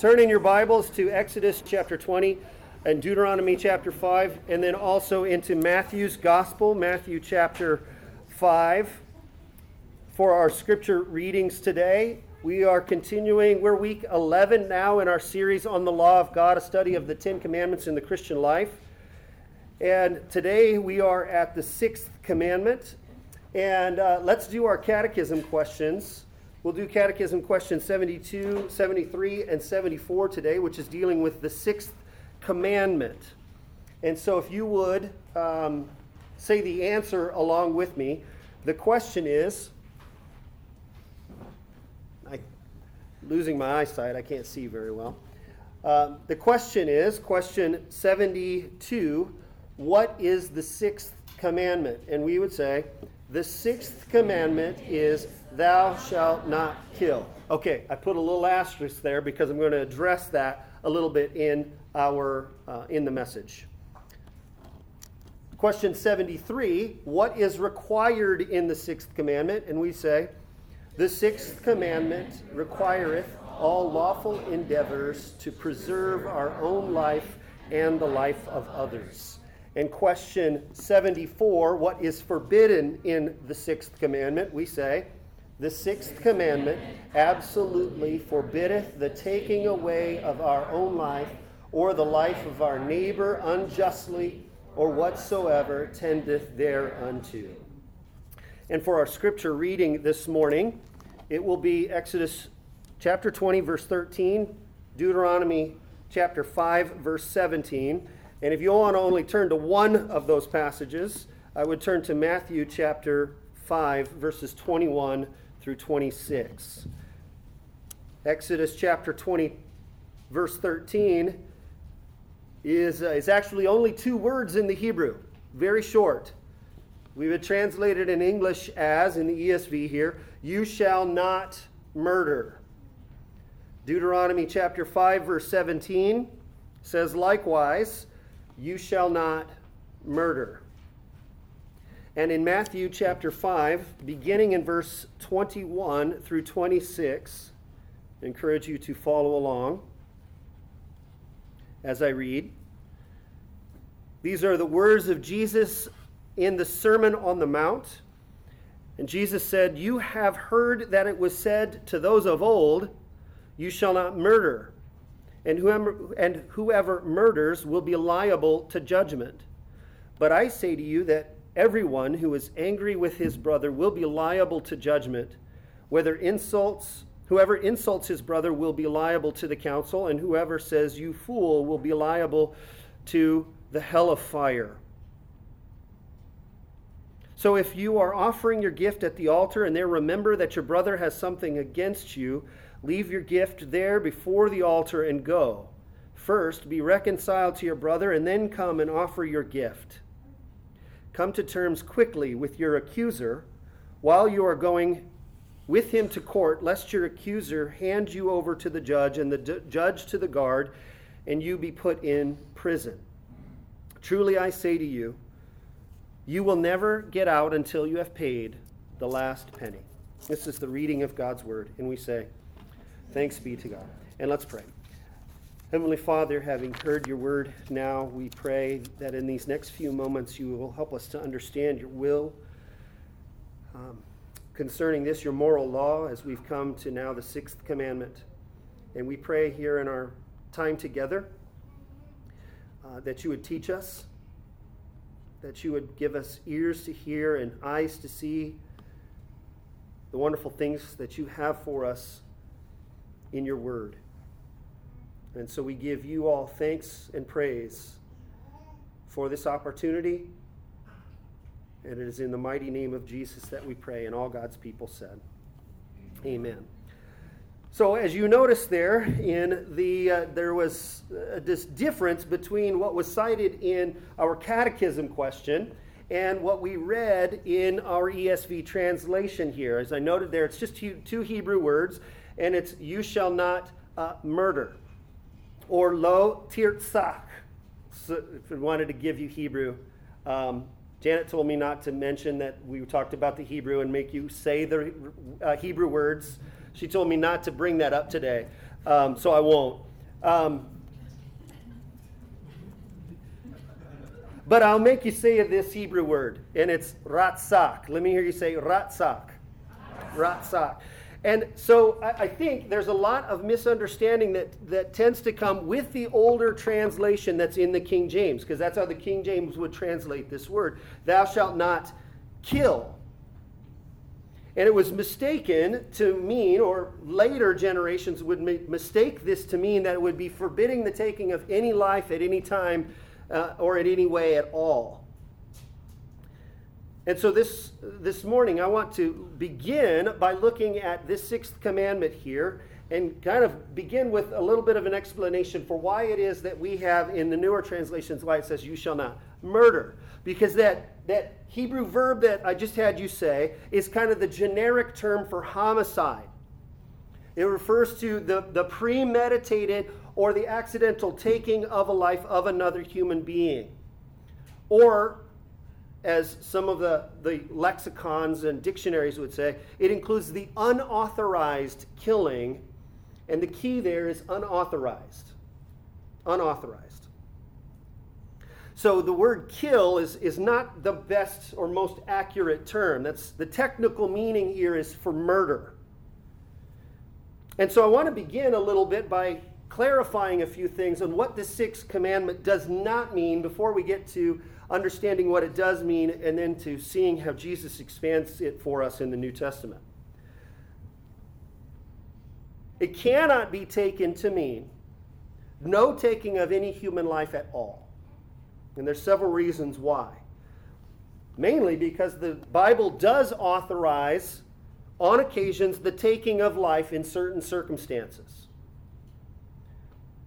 Turn in your Bibles to Exodus chapter 20 and Deuteronomy chapter 5, and then also into Matthew's Gospel, Matthew chapter 5. For our scripture readings today, we are continuing, we're week 11 now in our series on the law of God, a study of the Ten Commandments in the Christian life. And today we are at the sixth commandment. And uh, let's do our catechism questions. We'll do Catechism questions 72, 73, and 74 today, which is dealing with the sixth commandment. And so, if you would um, say the answer along with me, the question is I, losing my eyesight, I can't see very well. Um, the question is question 72 What is the sixth commandment? And we would say, the sixth commandment is thou shalt not kill. Okay, I put a little asterisk there because I'm going to address that a little bit in our uh, in the message. Question 73, what is required in the sixth commandment? And we say, the sixth commandment requireth all lawful endeavors to preserve our own life and the life of others. And question 74, what is forbidden in the sixth commandment? We say, the sixth commandment absolutely forbiddeth the taking away of our own life or the life of our neighbor unjustly or whatsoever tendeth thereunto. And for our scripture reading this morning, it will be Exodus chapter 20, verse 13, Deuteronomy chapter 5, verse 17. And if you want to only turn to one of those passages, I would turn to Matthew chapter 5, verses 21 through 26. Exodus chapter 20, verse 13, is, uh, is actually only two words in the Hebrew, very short. We would translate it in English as, in the ESV here, you shall not murder. Deuteronomy chapter 5, verse 17 says, likewise, you shall not murder. And in Matthew chapter 5, beginning in verse 21 through 26, I encourage you to follow along as I read. These are the words of Jesus in the Sermon on the Mount. And Jesus said, You have heard that it was said to those of old, You shall not murder, and whoever, and whoever murders will be liable to judgment. But I say to you that Everyone who is angry with his brother will be liable to judgment. Whether insults, whoever insults his brother will be liable to the council, and whoever says, You fool, will be liable to the hell of fire. So if you are offering your gift at the altar and there remember that your brother has something against you, leave your gift there before the altar and go. First, be reconciled to your brother, and then come and offer your gift. Come to terms quickly with your accuser while you are going with him to court, lest your accuser hand you over to the judge and the d- judge to the guard, and you be put in prison. Truly I say to you, you will never get out until you have paid the last penny. This is the reading of God's word, and we say, Thanks be to God. And let's pray. Heavenly Father, having heard your word now, we pray that in these next few moments you will help us to understand your will um, concerning this, your moral law, as we've come to now the sixth commandment. And we pray here in our time together uh, that you would teach us, that you would give us ears to hear and eyes to see the wonderful things that you have for us in your word. And so we give you all thanks and praise for this opportunity. And it is in the mighty name of Jesus that we pray, and all God's people said, Amen. So, as you notice there, in the uh, there was uh, this difference between what was cited in our catechism question and what we read in our ESV translation here. As I noted there, it's just two, Hebrew words, and it's "you shall not uh, murder." Or lo tirtzach. So if we wanted to give you Hebrew, um, Janet told me not to mention that we talked about the Hebrew and make you say the uh, Hebrew words. She told me not to bring that up today, um, so I won't. Um, but I'll make you say this Hebrew word, and it's ratzak. Let me hear you say ratzak. Ratzak. And so I, I think there's a lot of misunderstanding that, that tends to come with the older translation that's in the King James, because that's how the King James would translate this word Thou shalt not kill. And it was mistaken to mean, or later generations would mistake this to mean that it would be forbidding the taking of any life at any time uh, or in any way at all. And so this, this morning, I want to begin by looking at this sixth commandment here and kind of begin with a little bit of an explanation for why it is that we have in the newer translations why it says, You shall not murder. Because that, that Hebrew verb that I just had you say is kind of the generic term for homicide. It refers to the, the premeditated or the accidental taking of a life of another human being. Or as some of the, the lexicons and dictionaries would say, it includes the unauthorized killing, and the key there is unauthorized. Unauthorized. So the word kill is, is not the best or most accurate term. That's the technical meaning here is for murder. And so I want to begin a little bit by clarifying a few things on what the sixth commandment does not mean before we get to understanding what it does mean, and then to seeing how Jesus expands it for us in the New Testament. It cannot be taken to mean no taking of any human life at all. And there's several reasons why. Mainly because the Bible does authorize, on occasions, the taking of life in certain circumstances.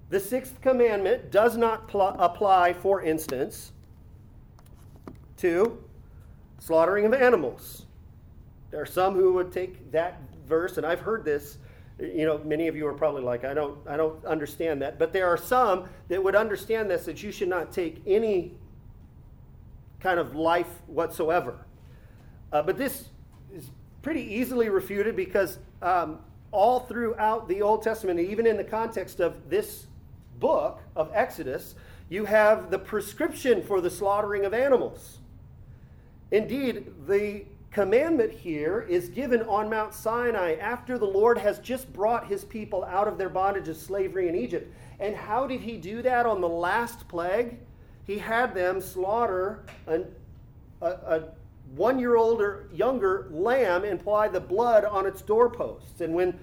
The sixth commandment does not pl- apply, for instance, to slaughtering of animals. There are some who would take that verse, and I've heard this. You know, many of you are probably like, I don't, I don't understand that. But there are some that would understand this that you should not take any kind of life whatsoever. Uh, but this is pretty easily refuted because um, all throughout the Old Testament, even in the context of this book of Exodus, you have the prescription for the slaughtering of animals. Indeed, the commandment here is given on Mount Sinai after the Lord has just brought his people out of their bondage of slavery in Egypt. And how did he do that on the last plague? He had them slaughter an, a, a one year old or younger lamb and apply the blood on its doorposts. And when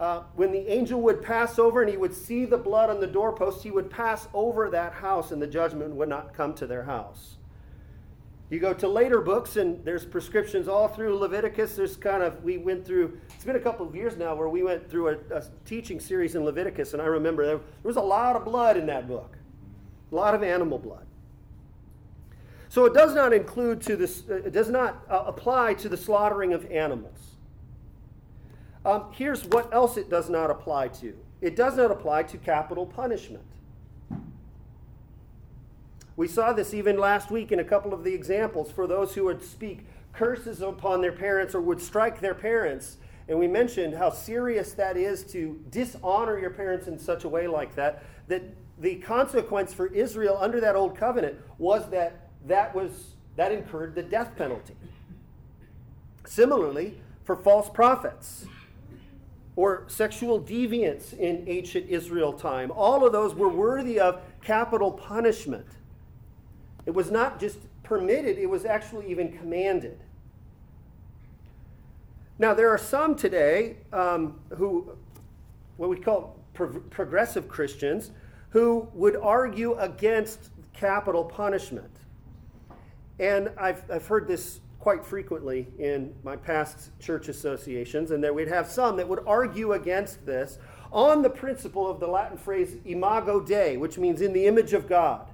uh, when the angel would pass over and he would see the blood on the doorpost, he would pass over that house and the judgment would not come to their house. You go to later books, and there's prescriptions all through Leviticus. There's kind of, we went through, it's been a couple of years now where we went through a, a teaching series in Leviticus, and I remember there, there was a lot of blood in that book, a lot of animal blood. So it does not include to this, uh, it does not uh, apply to the slaughtering of animals. Um, here's what else it does not apply to it does not apply to capital punishment. We saw this even last week in a couple of the examples for those who would speak curses upon their parents or would strike their parents. And we mentioned how serious that is to dishonor your parents in such a way like that, that the consequence for Israel under that old covenant was that that was that incurred the death penalty. Similarly, for false prophets or sexual deviance in ancient Israel time, all of those were worthy of capital punishment. It was not just permitted, it was actually even commanded. Now, there are some today um, who, what we call pro- progressive Christians, who would argue against capital punishment. And I've, I've heard this quite frequently in my past church associations, and that we'd have some that would argue against this on the principle of the Latin phrase imago Dei, which means in the image of God.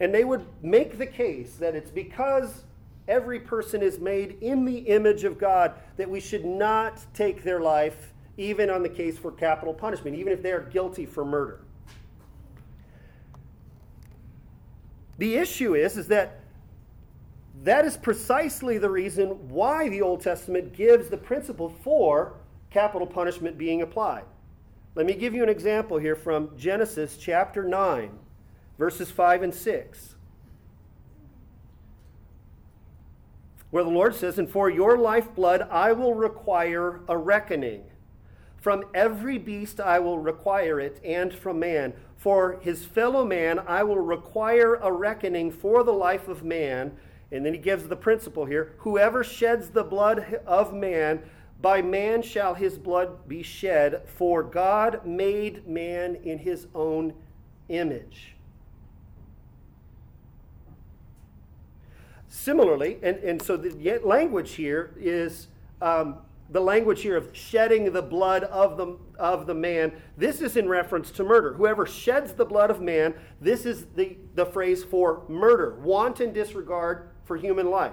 And they would make the case that it's because every person is made in the image of God that we should not take their life, even on the case for capital punishment, even if they are guilty for murder. The issue is, is that that is precisely the reason why the Old Testament gives the principle for capital punishment being applied. Let me give you an example here from Genesis chapter 9, verses 5 and 6. Where the Lord says, And for your lifeblood I will require a reckoning. From every beast I will require it, and from man. For his fellow man I will require a reckoning for the life of man. And then he gives the principle here whoever sheds the blood of man, by man shall his blood be shed, for God made man in his own image. Similarly, and, and so the language here is um, the language here of shedding the blood of the, of the man, this is in reference to murder. Whoever sheds the blood of man, this is the, the phrase for murder, wanton disregard for human life.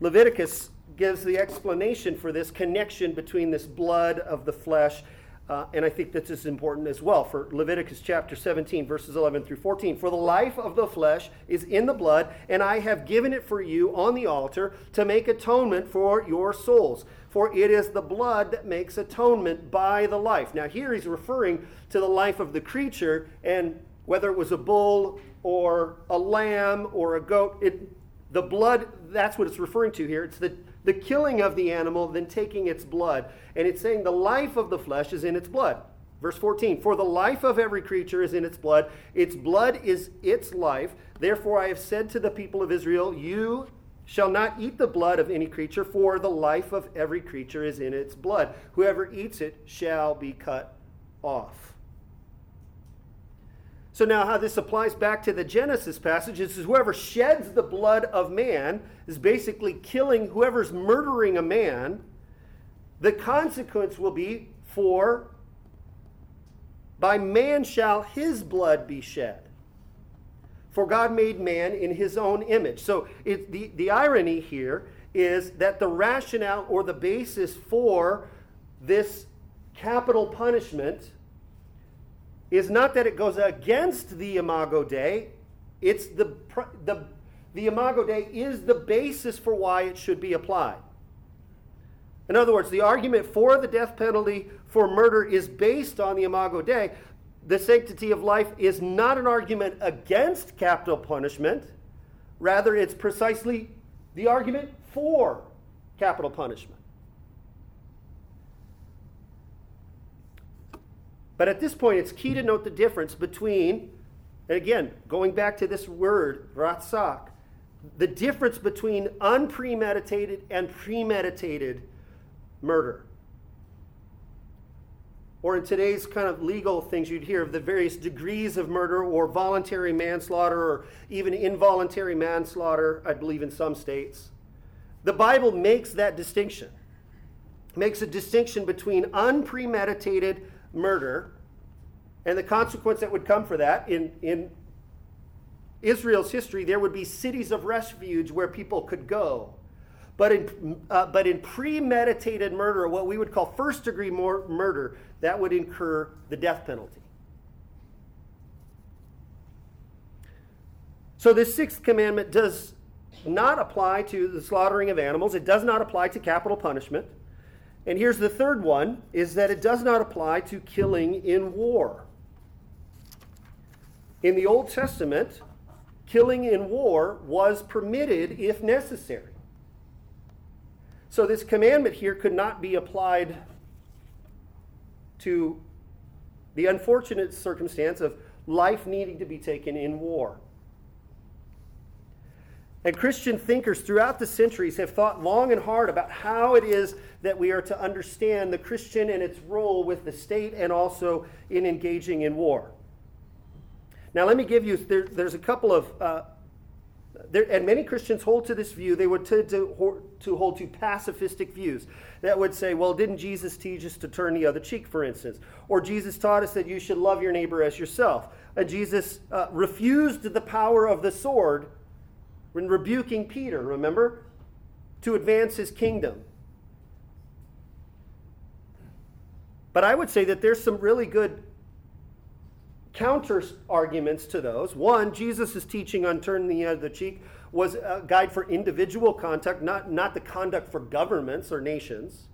Leviticus gives the explanation for this connection between this blood of the flesh uh, and I think this is important as well for Leviticus chapter 17, verses 11 through 14. For the life of the flesh is in the blood, and I have given it for you on the altar to make atonement for your souls. For it is the blood that makes atonement by the life. Now, here he's referring to the life of the creature, and whether it was a bull or a lamb or a goat, it, the blood, that's what it's referring to here. It's the the killing of the animal, then taking its blood. And it's saying the life of the flesh is in its blood. Verse 14 For the life of every creature is in its blood, its blood is its life. Therefore I have said to the people of Israel, You shall not eat the blood of any creature, for the life of every creature is in its blood. Whoever eats it shall be cut off. So now how this applies back to the Genesis passage is whoever sheds the blood of man is basically killing whoever's murdering a man. The consequence will be for by man shall his blood be shed. For God made man in his own image. So it, the, the irony here is that the rationale or the basis for this capital punishment is not that it goes against the Imago Dei, it's the, the, the Imago Dei is the basis for why it should be applied. In other words, the argument for the death penalty for murder is based on the Imago Dei. The sanctity of life is not an argument against capital punishment. Rather, it's precisely the argument for capital punishment. But at this point, it's key to note the difference between, and again, going back to this word, ratsak, the difference between unpremeditated and premeditated murder. Or in today's kind of legal things, you'd hear of the various degrees of murder or voluntary manslaughter or even involuntary manslaughter, I believe in some states. The Bible makes that distinction, makes a distinction between unpremeditated murder and the consequence that would come for that in, in Israel's history, there would be cities of refuge where people could go. But in, uh, but in premeditated murder, what we would call first degree murder, that would incur the death penalty. So, this sixth commandment does not apply to the slaughtering of animals, it does not apply to capital punishment. And here's the third one is that it does not apply to killing in war. In the Old Testament, killing in war was permitted if necessary. So this commandment here could not be applied to the unfortunate circumstance of life needing to be taken in war. And Christian thinkers throughout the centuries have thought long and hard about how it is that we are to understand the Christian and its role with the state and also in engaging in war. Now, let me give you, there, there's a couple of, uh, there, and many Christians hold to this view. They would tend to, to hold to pacifistic views that would say, well, didn't Jesus teach us to turn the other cheek, for instance? Or Jesus taught us that you should love your neighbor as yourself. And Jesus uh, refused the power of the sword when rebuking Peter, remember? To advance his kingdom. But I would say that there's some really good counter arguments to those. One, Jesus' teaching on turning the other cheek was a guide for individual conduct, not, not the conduct for governments or nations.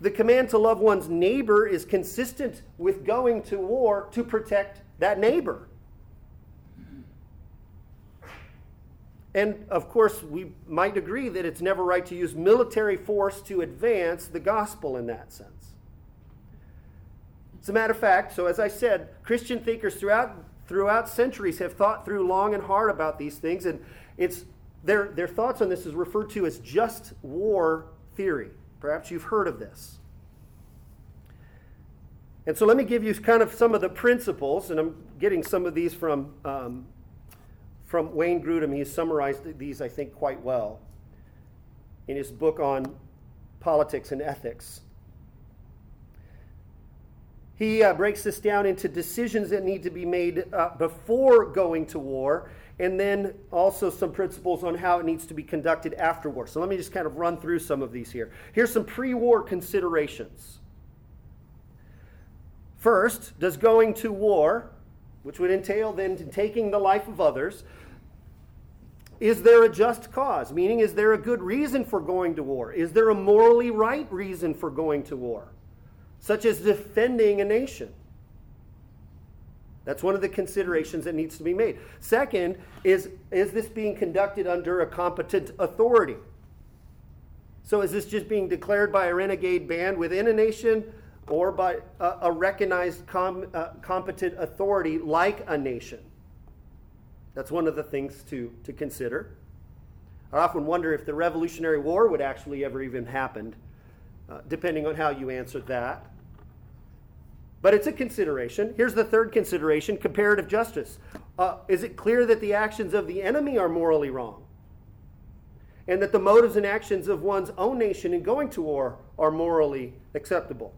the command to love one's neighbor is consistent with going to war to protect that neighbor. And of course, we might agree that it's never right to use military force to advance the gospel in that sense. As a matter of fact, so as I said, Christian thinkers throughout, throughout centuries have thought through long and hard about these things, and it's, their, their thoughts on this is referred to as just war theory. Perhaps you've heard of this. And so let me give you kind of some of the principles, and I'm getting some of these from, um, from Wayne Grudem. He's summarized these, I think, quite well in his book on politics and ethics. He uh, breaks this down into decisions that need to be made uh, before going to war, and then also some principles on how it needs to be conducted after war. So let me just kind of run through some of these here. Here's some pre war considerations. First, does going to war, which would entail then taking the life of others, is there a just cause? Meaning, is there a good reason for going to war? Is there a morally right reason for going to war? Such as defending a nation. That's one of the considerations that needs to be made. Second, is, is this being conducted under a competent authority? So is this just being declared by a renegade band within a nation or by a, a recognized com, uh, competent authority like a nation. That's one of the things to, to consider. I often wonder if the Revolutionary War would actually ever even happen, uh, depending on how you answered that. But it's a consideration. Here's the third consideration comparative justice. Uh, is it clear that the actions of the enemy are morally wrong? And that the motives and actions of one's own nation in going to war are morally acceptable?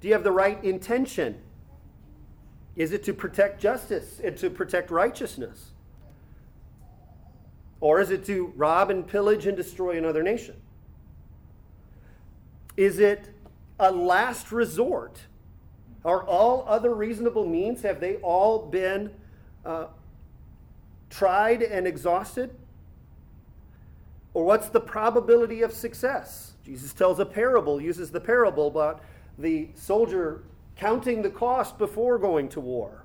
Do you have the right intention? Is it to protect justice and to protect righteousness? Or is it to rob and pillage and destroy another nation? Is it a last resort? Are all other reasonable means, have they all been uh, tried and exhausted? Or what's the probability of success? Jesus tells a parable, uses the parable about the soldier counting the cost before going to war?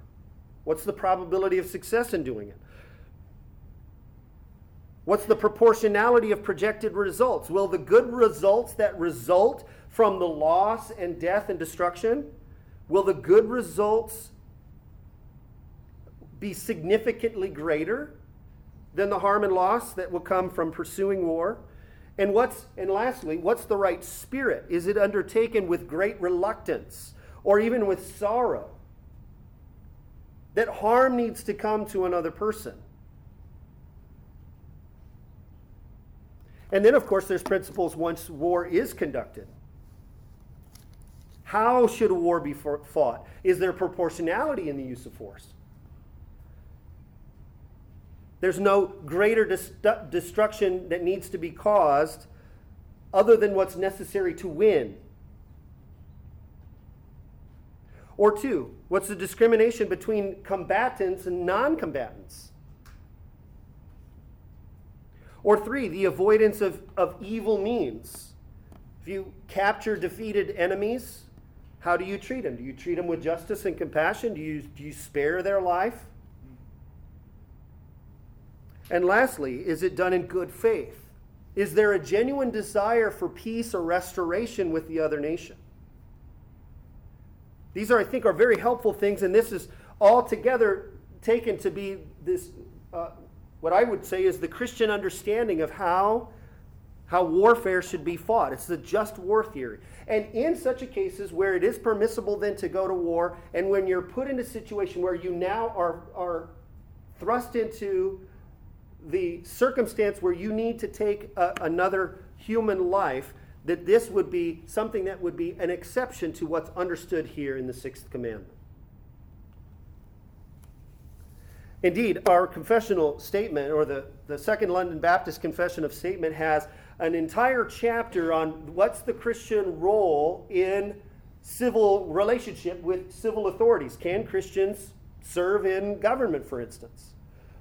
What's the probability of success in doing it? What's the proportionality of projected results? Will the good results that result from the loss and death and destruction, will the good results be significantly greater than the harm and loss that will come from pursuing war? And what's and lastly, what's the right spirit? Is it undertaken with great reluctance or even with sorrow? That harm needs to come to another person. And then, of course, there's principles once war is conducted. How should a war be fought? Is there proportionality in the use of force? There's no greater dest- destruction that needs to be caused other than what's necessary to win. Or two, what's the discrimination between combatants and non combatants? Or three, the avoidance of, of evil means. If you capture defeated enemies, how do you treat them? Do you treat them with justice and compassion? Do you, do you spare their life? And lastly, is it done in good faith? Is there a genuine desire for peace or restoration with the other nation? These are, I think, are very helpful things, and this is all together taken to be this, uh, what I would say is the Christian understanding of how, how warfare should be fought. It's the just war theory. And in such a cases where it is permissible then to go to war, and when you're put in a situation where you now are, are thrust into the circumstance where you need to take a, another human life, that this would be something that would be an exception to what's understood here in the sixth commandment. Indeed, our confessional statement, or the, the Second London Baptist Confession of Statement, has an entire chapter on what's the Christian role in civil relationship with civil authorities. Can Christians serve in government, for instance?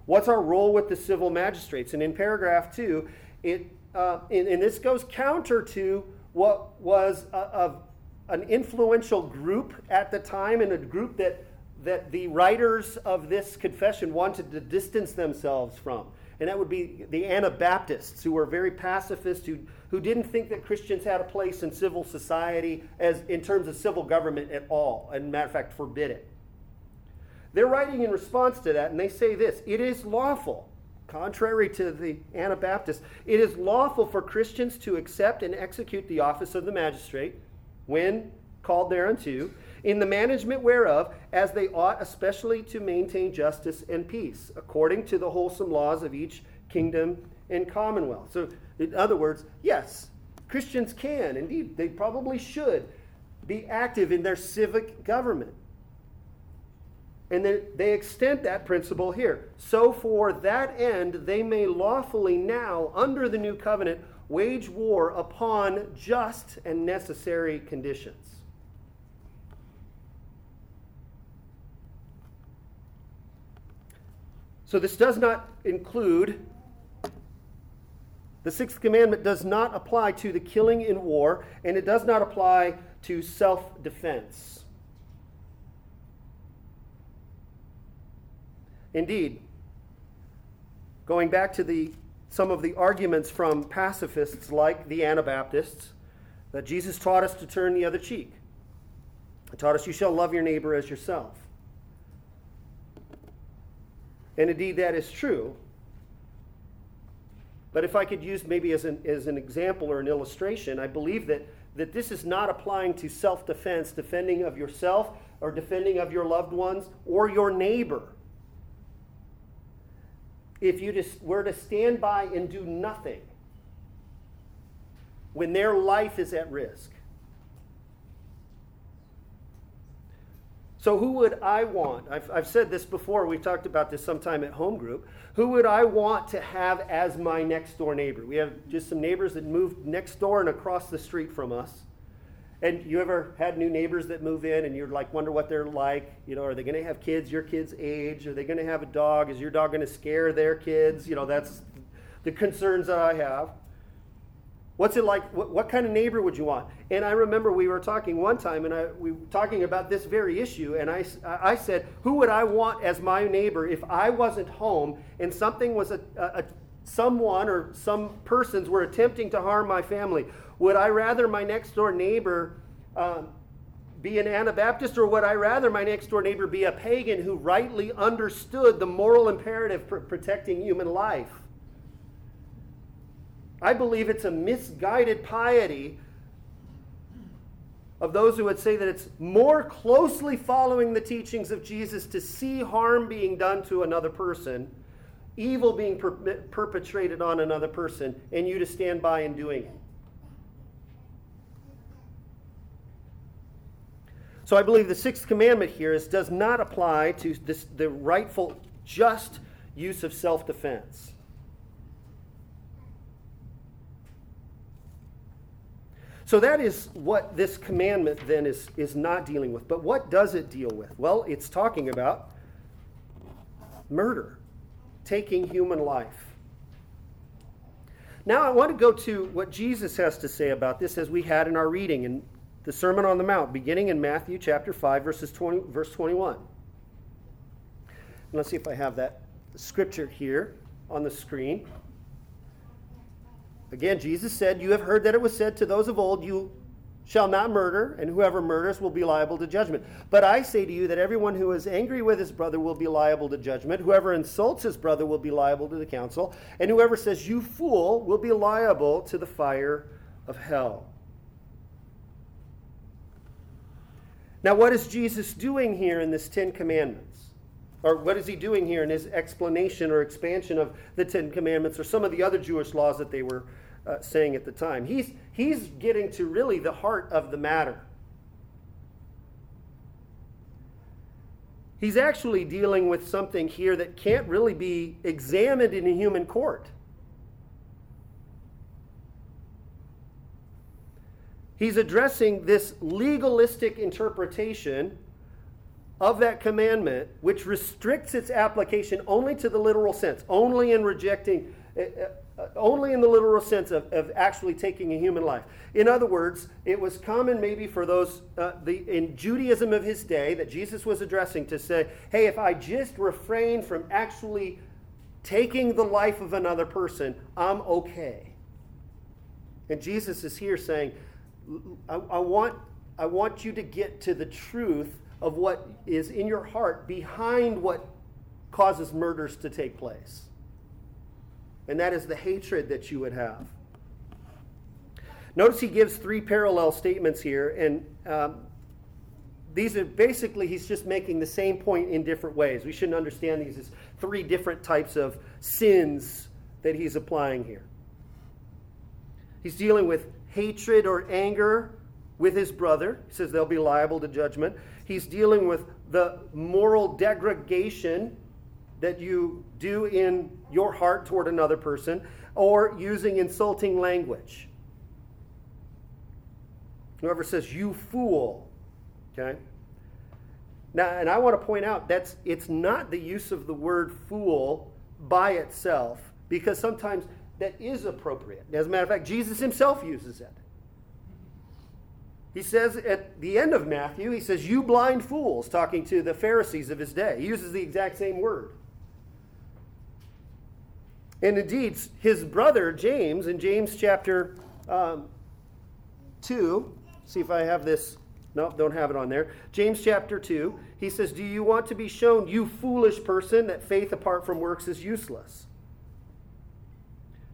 What's our role with the civil magistrates? And in paragraph two, it, uh, and, and this goes counter to what was a, an influential group at the time and a group that, that the writers of this confession wanted to distance themselves from. And that would be the Anabaptists, who were very pacifist, who, who didn't think that Christians had a place in civil society as in terms of civil government at all, and matter of fact, forbid it. They're writing in response to that, and they say this it is lawful, contrary to the Anabaptists, it is lawful for Christians to accept and execute the office of the magistrate when called thereunto, in the management whereof, as they ought especially to maintain justice and peace, according to the wholesome laws of each kingdom and commonwealth. So, in other words, yes, Christians can, indeed, they probably should be active in their civic government. And then they extend that principle here. So, for that end, they may lawfully now, under the new covenant, wage war upon just and necessary conditions. So, this does not include, the sixth commandment does not apply to the killing in war, and it does not apply to self defense. Indeed, going back to the, some of the arguments from pacifists like the Anabaptists, that Jesus taught us to turn the other cheek. He taught us, You shall love your neighbor as yourself. And indeed, that is true. But if I could use maybe as an, as an example or an illustration, I believe that, that this is not applying to self defense, defending of yourself or defending of your loved ones or your neighbor if you just were to stand by and do nothing when their life is at risk. So, who would I want? I've, I've said this before, we've talked about this sometime at home group. Who would I want to have as my next door neighbor? We have just some neighbors that moved next door and across the street from us. And you ever had new neighbors that move in and you're like, wonder what they're like? You know, are they going to have kids your kids' age? Are they going to have a dog? Is your dog going to scare their kids? You know, that's the concerns that I have. What's it like? What, what, kind of neighbor would you want? And I remember we were talking one time, and I, we were talking about this very issue, and I, I said, who would I want as my neighbor if I wasn't home and something was a, a someone or some persons were attempting to harm my family? Would I rather my next door neighbor um, be an Anabaptist, or would I rather my next door neighbor be a pagan who rightly understood the moral imperative for protecting human life? I believe it's a misguided piety of those who would say that it's more closely following the teachings of Jesus to see harm being done to another person, evil being per- perpetrated on another person, and you to stand by and doing it. So I believe the sixth commandment here is, does not apply to this, the rightful, just use of self defense. So that is what this commandment then is, is not dealing with. But what does it deal with? Well, it's talking about murder, taking human life. Now I want to go to what Jesus has to say about this as we had in our reading in the Sermon on the Mount, beginning in Matthew chapter 5, verses 20, verse 21. And let's see if I have that scripture here on the screen. Again, Jesus said, You have heard that it was said to those of old, You shall not murder, and whoever murders will be liable to judgment. But I say to you that everyone who is angry with his brother will be liable to judgment. Whoever insults his brother will be liable to the council. And whoever says, You fool, will be liable to the fire of hell. Now, what is Jesus doing here in this Ten Commandments? Or what is he doing here in his explanation or expansion of the Ten Commandments or some of the other Jewish laws that they were uh, saying at the time? He's, he's getting to really the heart of the matter. He's actually dealing with something here that can't really be examined in a human court. He's addressing this legalistic interpretation of that commandment, which restricts its application only to the literal sense, only in rejecting uh, uh, only in the literal sense of, of actually taking a human life. In other words, it was common maybe for those uh, the, in Judaism of his day that Jesus was addressing to say, hey, if I just refrain from actually taking the life of another person, I'm okay. And Jesus is here saying, I, I, want, I want you to get to the truth of what is in your heart behind what causes murders to take place. And that is the hatred that you would have. Notice he gives three parallel statements here, and um, these are basically, he's just making the same point in different ways. We shouldn't understand these as three different types of sins that he's applying here. He's dealing with hatred or anger with his brother. He says they'll be liable to judgment. He's dealing with the moral degradation that you do in your heart toward another person or using insulting language. Whoever says, you fool, okay? Now, and I want to point out that's it's not the use of the word fool by itself, because sometimes that is appropriate. As a matter of fact, Jesus himself uses it. He says at the end of Matthew, he says, You blind fools, talking to the Pharisees of his day. He uses the exact same word. And indeed, his brother James, in James chapter um, 2, see if I have this. No, don't have it on there. James chapter 2, he says, Do you want to be shown, you foolish person, that faith apart from works is useless?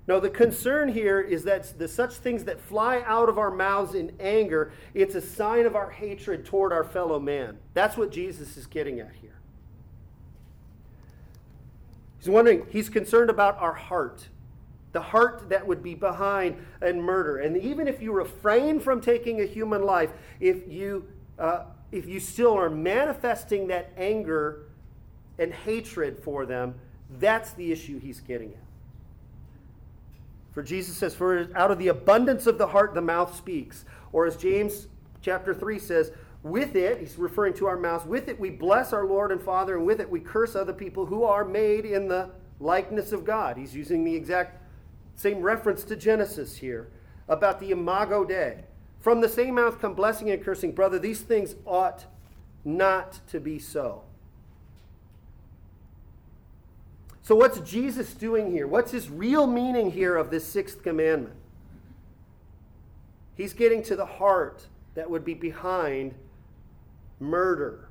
No, the concern here is that the such things that fly out of our mouths in anger, it's a sign of our hatred toward our fellow man. That's what Jesus is getting at here. He's wondering, he's concerned about our heart, the heart that would be behind and murder. And even if you refrain from taking a human life, if you uh, if you still are manifesting that anger and hatred for them, that's the issue he's getting at. For Jesus says, For out of the abundance of the heart the mouth speaks. Or as James chapter 3 says, with it, he's referring to our mouths, with it we bless our Lord and Father, and with it we curse other people who are made in the likeness of God. He's using the exact same reference to Genesis here about the imago Dei. From the same mouth come blessing and cursing. Brother, these things ought not to be so. So, what's Jesus doing here? What's his real meaning here of this sixth commandment? He's getting to the heart that would be behind murder.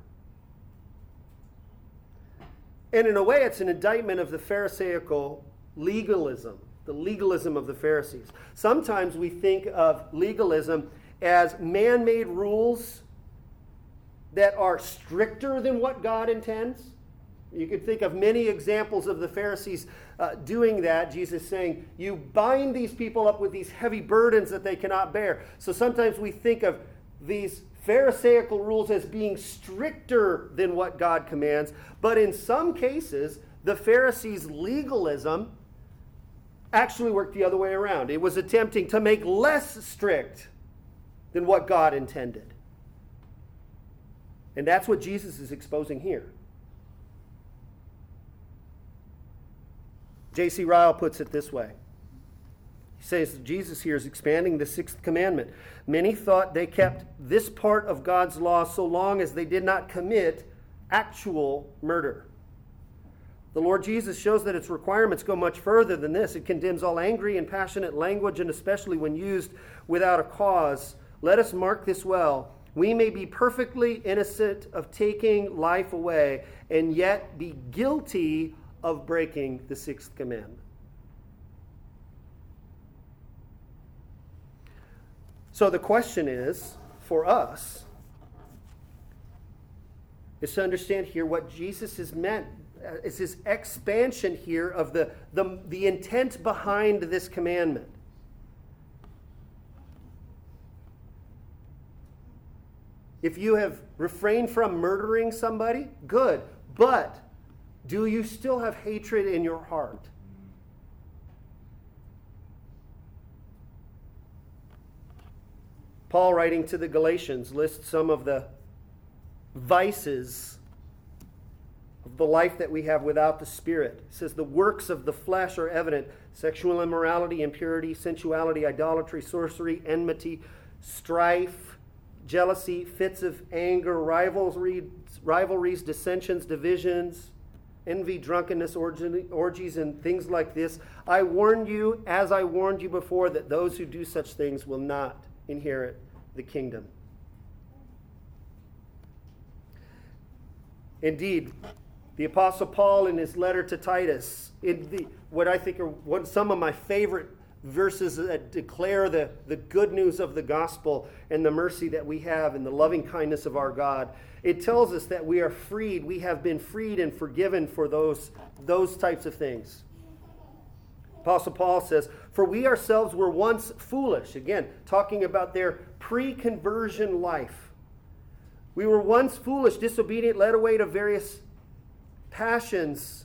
And in a way, it's an indictment of the Pharisaical legalism, the legalism of the Pharisees. Sometimes we think of legalism as man made rules that are stricter than what God intends. You could think of many examples of the Pharisees uh, doing that. Jesus saying, You bind these people up with these heavy burdens that they cannot bear. So sometimes we think of these Pharisaical rules as being stricter than what God commands, but in some cases, the Pharisees' legalism actually worked the other way around. It was attempting to make less strict than what God intended. And that's what Jesus is exposing here. J.C. Ryle puts it this way. He says Jesus here is expanding the sixth commandment. Many thought they kept this part of God's law so long as they did not commit actual murder. The Lord Jesus shows that its requirements go much further than this. It condemns all angry and passionate language, and especially when used without a cause. Let us mark this well. We may be perfectly innocent of taking life away and yet be guilty of breaking the sixth commandment. So the question is for us is to understand here what Jesus has meant. Uh, is his expansion here of the, the, the intent behind this commandment. If you have refrained from murdering somebody, good. But do you still have hatred in your heart? Paul, writing to the Galatians, lists some of the vices of the life that we have without the Spirit. He says, The works of the flesh are evident sexual immorality, impurity, sensuality, idolatry, sorcery, enmity, strife, jealousy, fits of anger, rivalries, rivalries dissensions, divisions, envy, drunkenness, orgies, and things like this. I warn you, as I warned you before, that those who do such things will not inherit the kingdom. Indeed, the Apostle Paul, in his letter to Titus, in the, what I think are some of my favorite verses that declare the, the good news of the gospel and the mercy that we have and the loving kindness of our God, it tells us that we are freed. We have been freed and forgiven for those, those types of things. Apostle Paul says, For we ourselves were once foolish. Again, talking about their pre conversion life. We were once foolish, disobedient, led away to various passions.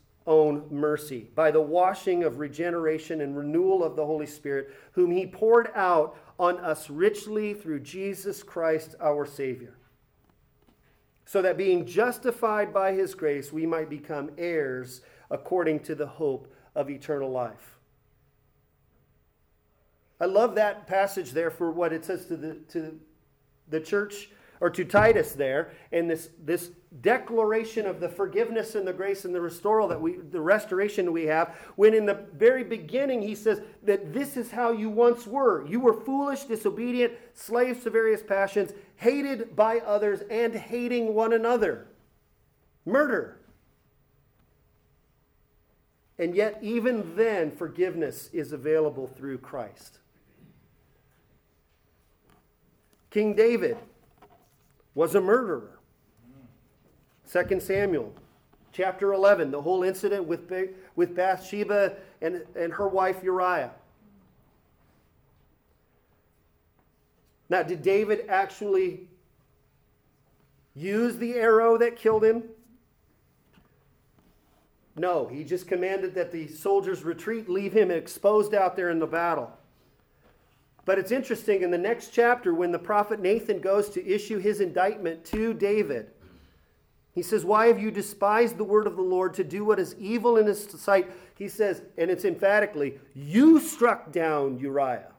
own mercy, by the washing of regeneration and renewal of the Holy Spirit, whom He poured out on us richly through Jesus Christ our Savior. So that being justified by His grace, we might become heirs according to the hope of eternal life. I love that passage there for what it says to the, to the church or to Titus there, and this, this declaration of the forgiveness and the grace and the restoral that we, the restoration we have, when in the very beginning he says that this is how you once were. You were foolish, disobedient, slaves to various passions, hated by others, and hating one another. Murder. And yet, even then, forgiveness is available through Christ. King David was a murderer. 2 Samuel chapter 11, the whole incident with, with Bathsheba and, and her wife Uriah. Now, did David actually use the arrow that killed him? No, he just commanded that the soldiers retreat, leave him exposed out there in the battle. But it's interesting in the next chapter when the prophet Nathan goes to issue his indictment to David. He says, Why have you despised the word of the Lord to do what is evil in his sight? He says, and it's emphatically, You struck down Uriah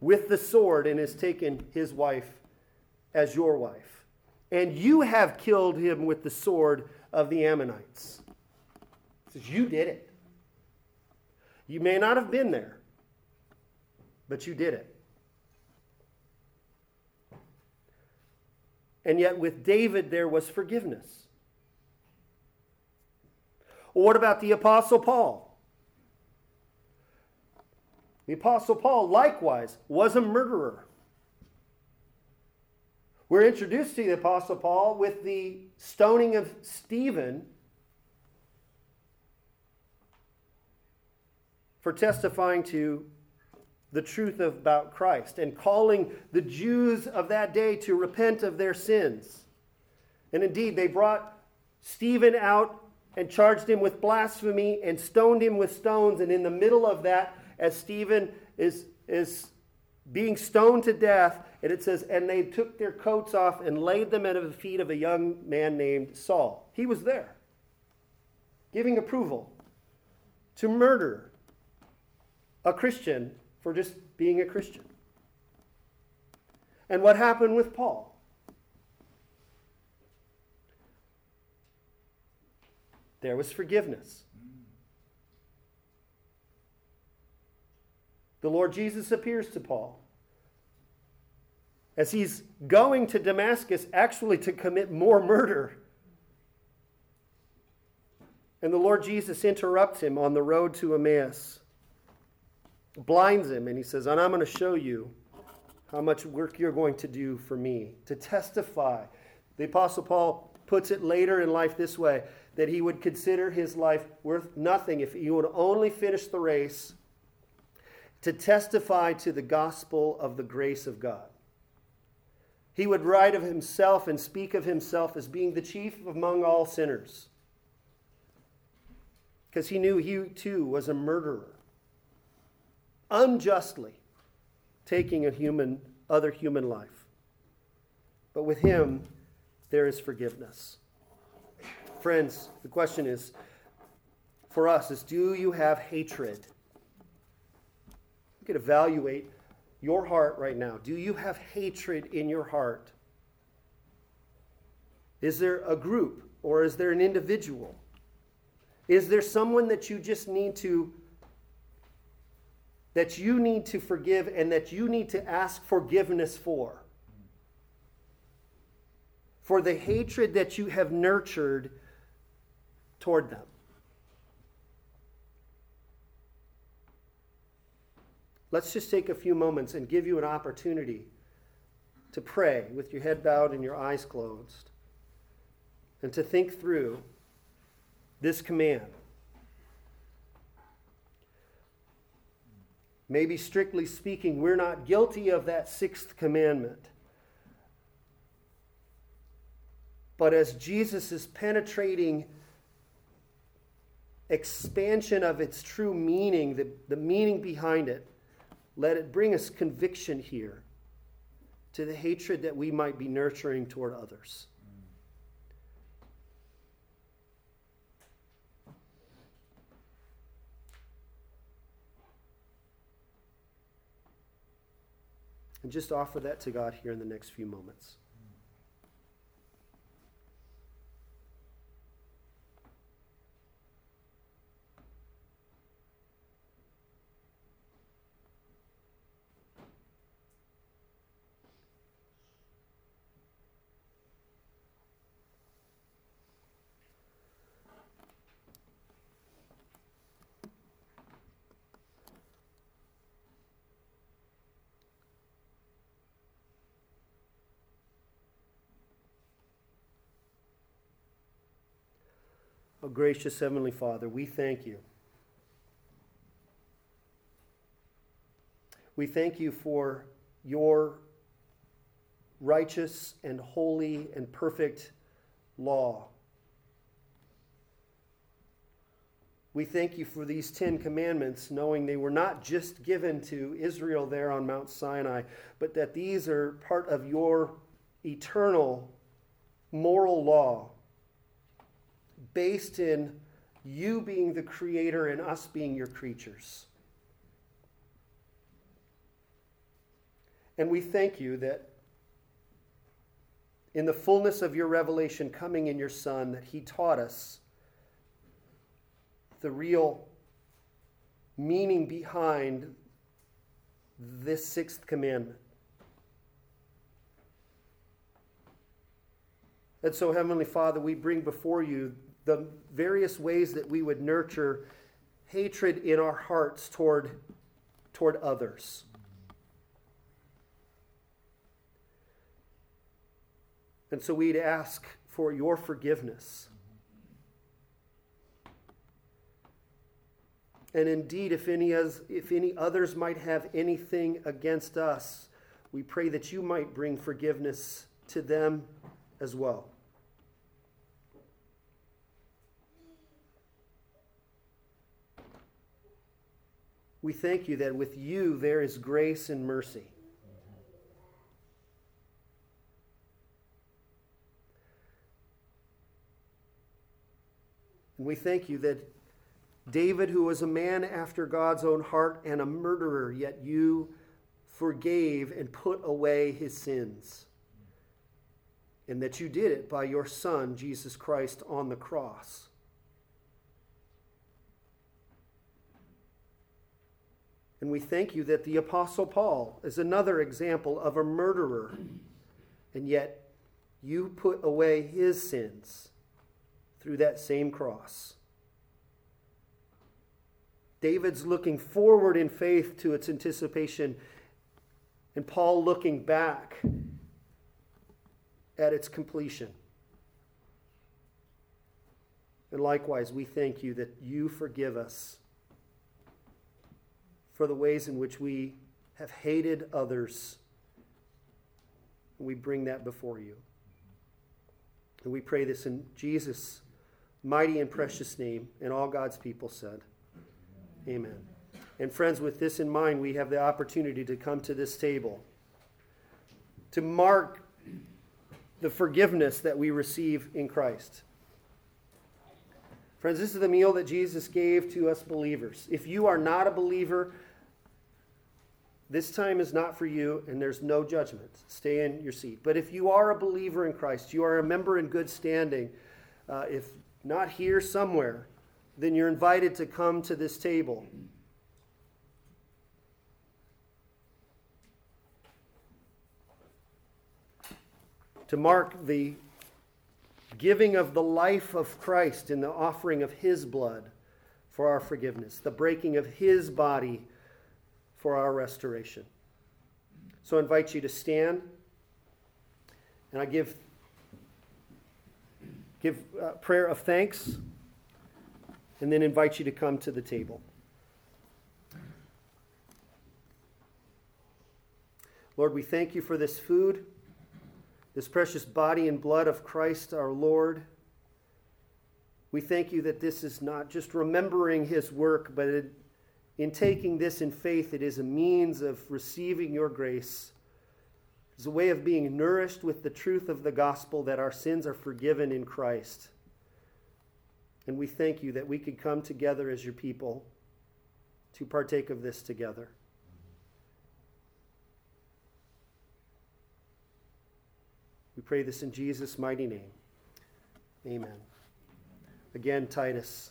with the sword and has taken his wife as your wife. And you have killed him with the sword of the Ammonites. He says, You did it. You may not have been there but you did it. And yet, with David, there was forgiveness. What about the Apostle Paul? The Apostle Paul, likewise, was a murderer. We're introduced to the Apostle Paul with the stoning of Stephen for testifying to the truth about Christ and calling the Jews of that day to repent of their sins. And indeed, they brought Stephen out and charged him with blasphemy and stoned him with stones. And in the middle of that, as Stephen is, is being stoned to death, and it says, and they took their coats off and laid them at the feet of a young man named Saul. He was there, giving approval to murder a Christian for just being a Christian. And what happened with Paul? There was forgiveness. The Lord Jesus appears to Paul as he's going to Damascus actually to commit more murder. And the Lord Jesus interrupts him on the road to Emmaus blinds him, and he says, And I'm going to show you how much work you're going to do for me, to testify. The Apostle Paul puts it later in life this way that he would consider his life worth nothing if he would only finish the race to testify to the gospel of the grace of God. He would write of himself and speak of himself as being the chief among all sinners. Because he knew he too was a murderer, unjustly taking a human, other human life. But with him, there is forgiveness. Friends, the question is for us is do you have hatred? You could evaluate your heart right now. Do you have hatred in your heart? Is there a group or is there an individual? Is there someone that you just need to that you need to forgive and that you need to ask forgiveness for? For the hatred that you have nurtured toward them. Let's just take a few moments and give you an opportunity to pray with your head bowed and your eyes closed and to think through this command. Maybe strictly speaking, we're not guilty of that sixth commandment. But as Jesus is penetrating expansion of its true meaning, the, the meaning behind it, let it bring us conviction here to the hatred that we might be nurturing toward others. And just offer that to God here in the next few moments. Oh, gracious Heavenly Father, we thank you. We thank you for your righteous and holy and perfect law. We thank you for these Ten Commandments, knowing they were not just given to Israel there on Mount Sinai, but that these are part of your eternal moral law based in you being the creator and us being your creatures. And we thank you that in the fullness of your revelation coming in your Son, that He taught us the real meaning behind this sixth commandment. And so, Heavenly Father, we bring before you the various ways that we would nurture hatred in our hearts toward, toward others. And so we'd ask for your forgiveness. And indeed, if any, as, if any others might have anything against us, we pray that you might bring forgiveness to them as well. We thank you that with you there is grace and mercy. And we thank you that David, who was a man after God's own heart and a murderer, yet you forgave and put away his sins. And that you did it by your Son, Jesus Christ, on the cross. And we thank you that the Apostle Paul is another example of a murderer, and yet you put away his sins through that same cross. David's looking forward in faith to its anticipation, and Paul looking back at its completion. And likewise, we thank you that you forgive us for the ways in which we have hated others we bring that before you. And we pray this in Jesus' mighty and precious name. And all God's people said, Amen. And friends, with this in mind, we have the opportunity to come to this table to mark the forgiveness that we receive in Christ. Friends, this is the meal that Jesus gave to us believers. If you are not a believer, this time is not for you, and there's no judgment. Stay in your seat. But if you are a believer in Christ, you are a member in good standing, uh, if not here, somewhere, then you're invited to come to this table. To mark the giving of the life of Christ in the offering of his blood for our forgiveness, the breaking of his body for our restoration. So I invite you to stand, and I give, give uh, prayer of thanks, and then invite you to come to the table. Lord, we thank you for this food, this precious body and blood of Christ our Lord. We thank you that this is not just remembering his work, but it in taking this in faith, it is a means of receiving your grace. It's a way of being nourished with the truth of the gospel that our sins are forgiven in Christ. And we thank you that we could come together as your people to partake of this together. We pray this in Jesus' mighty name. Amen. Again, Titus.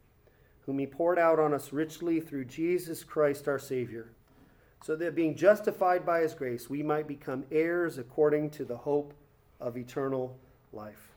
whom he poured out on us richly through Jesus Christ our Savior, so that being justified by his grace, we might become heirs according to the hope of eternal life.